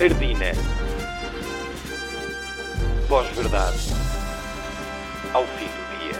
Ardina. Pós-verdade. Ao fim do dia.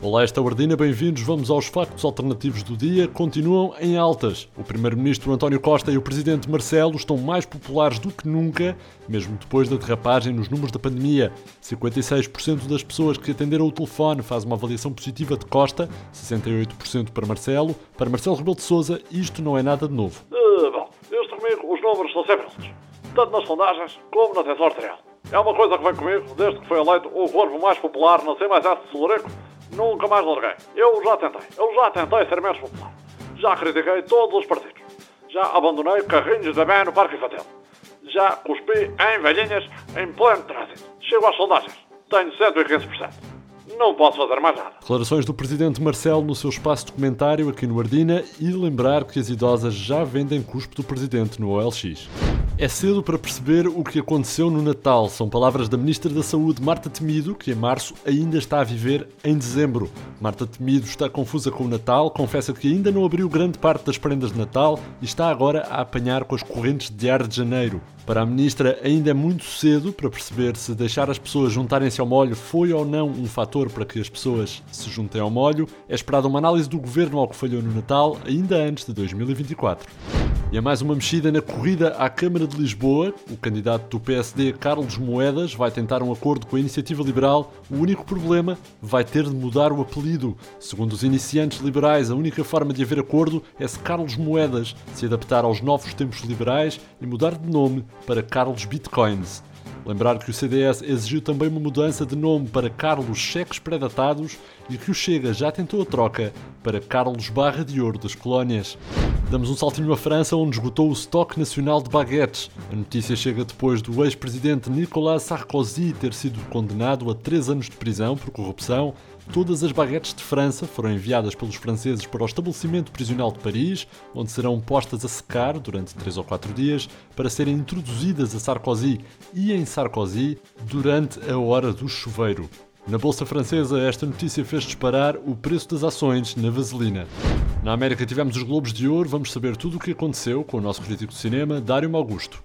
Olá, esta é Ardina, bem-vindos. Vamos aos factos alternativos do dia. Continuam em altas. O Primeiro-Ministro António Costa e o Presidente Marcelo estão mais populares do que nunca, mesmo depois da derrapagem nos números da pandemia. 56% das pessoas que atenderam o telefone faz uma avaliação positiva de Costa, 68% para Marcelo. Para Marcelo Rebelo de Sousa, isto não é nada de novo. Uh, bom, isto comigo, os números são sempre altos. Tanto nas sondagens como na tensão arterial. É uma coisa que vem comigo desde que foi eleito o corpo mais popular na C mais S de Celurico. Nunca mais larguei. Eu já tentei. Eu já tentei ser menos popular. Já critiquei todos os partidos. Já abandonei carrinhos de bebê no Parque Infantil. Já cuspi em velhinhas em pleno trânsito. Chego às sondagens. Tenho 115%. Não posso fazer mais nada. Declarações do Presidente Marcelo no seu espaço de comentário aqui no Ardina e lembrar que as idosas já vendem cuspo do Presidente no OLX. É cedo para perceber o que aconteceu no Natal. São palavras da Ministra da Saúde, Marta Temido, que em março ainda está a viver em dezembro. Marta Temido está confusa com o Natal, confessa que ainda não abriu grande parte das prendas de Natal e está agora a apanhar com as correntes de ar de janeiro. Para a Ministra, ainda é muito cedo para perceber se deixar as pessoas juntarem-se ao molho foi ou não um fator para que as pessoas se juntem ao molho. É esperada uma análise do Governo ao que falhou no Natal, ainda antes de 2024. E há mais uma mexida na corrida à Câmara de Lisboa. O candidato do PSD, Carlos Moedas, vai tentar um acordo com a Iniciativa Liberal. O único problema vai ter de mudar o apelido. Segundo os iniciantes liberais, a única forma de haver acordo é se Carlos Moedas se adaptar aos novos tempos liberais e mudar de nome para Carlos Bitcoins. Lembrar que o CDS exigiu também uma mudança de nome para Carlos Cheques Predatados e que o Chega já tentou a troca para Carlos Barra de Ouro das Colónias. Damos um saltinho à França, onde esgotou o estoque nacional de baguetes. A notícia chega depois do ex-presidente Nicolas Sarkozy ter sido condenado a três anos de prisão por corrupção Todas as baguetes de França foram enviadas pelos franceses para o estabelecimento prisional de Paris, onde serão postas a secar durante 3 ou 4 dias para serem introduzidas a Sarkozy e em Sarkozy durante a hora do chuveiro. Na Bolsa Francesa, esta notícia fez disparar o preço das ações na vaselina. Na América tivemos os Globos de Ouro, vamos saber tudo o que aconteceu com o nosso crítico de cinema, Dário Augusto.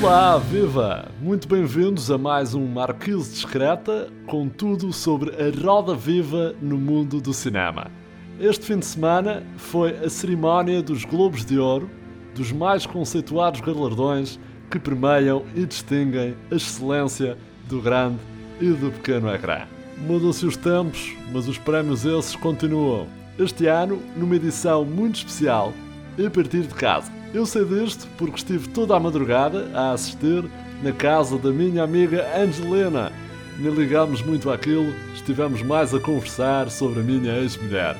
Olá, viva! Muito bem-vindos a mais um Marquise Discreta com tudo sobre a roda viva no mundo do cinema. Este fim de semana foi a cerimónia dos Globos de Ouro, dos mais conceituados galardões que premiam e distinguem a excelência do grande e do pequeno ecrã. Mudam-se os tempos, mas os prémios esses continuam. Este ano, numa edição muito especial, a partir de casa. Eu sei disto porque estive toda a madrugada a assistir na casa da minha amiga Angelina. Nem ligámos muito àquilo, estivemos mais a conversar sobre a minha ex-mulher.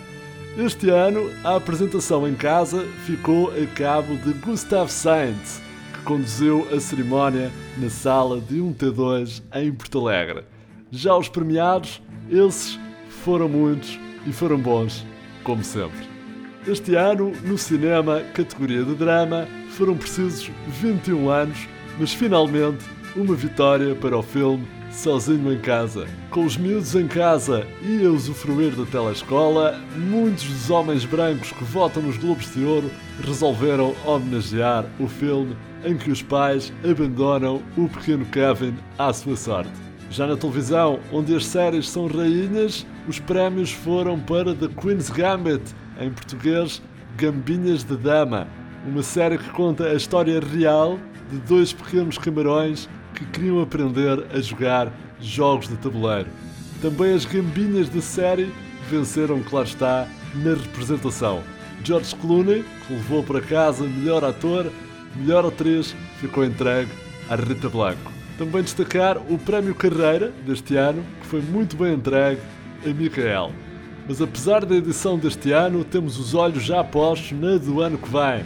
Este ano, a apresentação em casa ficou a cabo de Gustav Sainz, que conduziu a cerimónia na sala de 1T2 em Porto Alegre. Já os premiados, esses foram muitos e foram bons, como sempre. Este ano, no cinema, categoria de drama, foram precisos 21 anos, mas finalmente uma vitória para o filme Sozinho em Casa. Com os miúdos em casa e a usufruir da telescola, muitos dos homens brancos que votam nos Globos de Ouro resolveram homenagear o filme em que os pais abandonam o pequeno Kevin à sua sorte. Já na televisão, onde as séries são rainhas, os prémios foram para The Queen's Gambit, em português Gambinhas de Dama, uma série que conta a história real de dois pequenos camarões que queriam aprender a jogar jogos de tabuleiro. Também as gambinhas da série venceram, claro está, na representação. George Clooney, que levou para casa melhor ator, melhor atriz, ficou entregue à Rita Blanco. Também destacar o Prémio Carreira deste ano, que foi muito bem entregue a Michael. Mas apesar da edição deste ano, temos os olhos já postos na do ano que vem.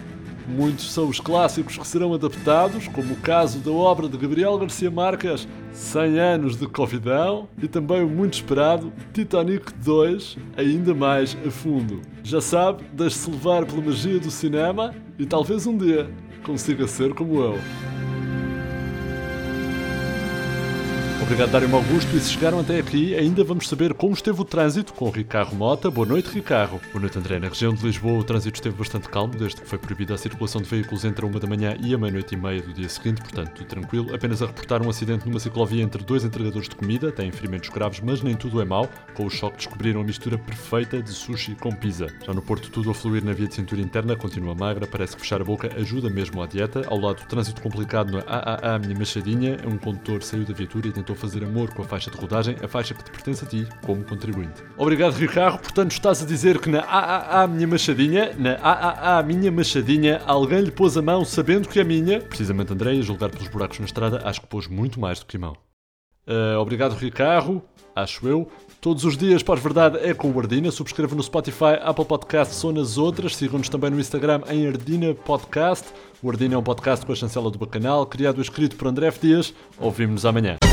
Muitos são os clássicos que serão adaptados, como o caso da obra de Gabriel Garcia Marques, 100 anos de Covidão, e também o muito esperado Titanic 2, ainda mais a fundo. Já sabe, deixe-se levar pela magia do cinema e talvez um dia consiga ser como eu. Obrigado, Dário Augusto. E se chegaram até aqui, ainda vamos saber como esteve o trânsito com o Ricardo Mota. Boa noite, Ricardo. Boa noite, André. Na região de Lisboa, o trânsito esteve bastante calmo, desde que foi proibida a circulação de veículos entre a uma da manhã e a meia-noite e meia do dia seguinte, portanto, tudo tranquilo. Apenas a reportar um acidente numa ciclovia entre dois entregadores de comida, tem ferimentos graves, mas nem tudo é mau. Com o choque, descobriram a mistura perfeita de sushi com pizza. Já no Porto, tudo a fluir na via de cintura interna, continua magra, parece que fechar a boca ajuda mesmo à dieta. Ao lado do trânsito complicado na AAA Minha Machadinha, um condutor saiu da viatura e tentou fazer amor com a faixa de rodagem, a faixa que te pertence a ti, como contribuinte. Obrigado, Ricardo. Portanto, estás a dizer que na AAA Minha Machadinha, na AAA Minha Machadinha, alguém lhe pôs a mão sabendo que é minha. Precisamente, André, a julgar pelos buracos na estrada, acho que pôs muito mais do que a mão. Uh, obrigado, Ricardo. Acho eu. Todos os dias, pós-verdade, é com o Ardina. Subscreva no Spotify, Apple Podcasts ou nas outras. Sigam-nos também no Instagram em Ardina Podcast. O Ardina é um podcast com a chancela do Bacanal, criado e escrito por André F. Dias. Ouvimos-nos amanhã.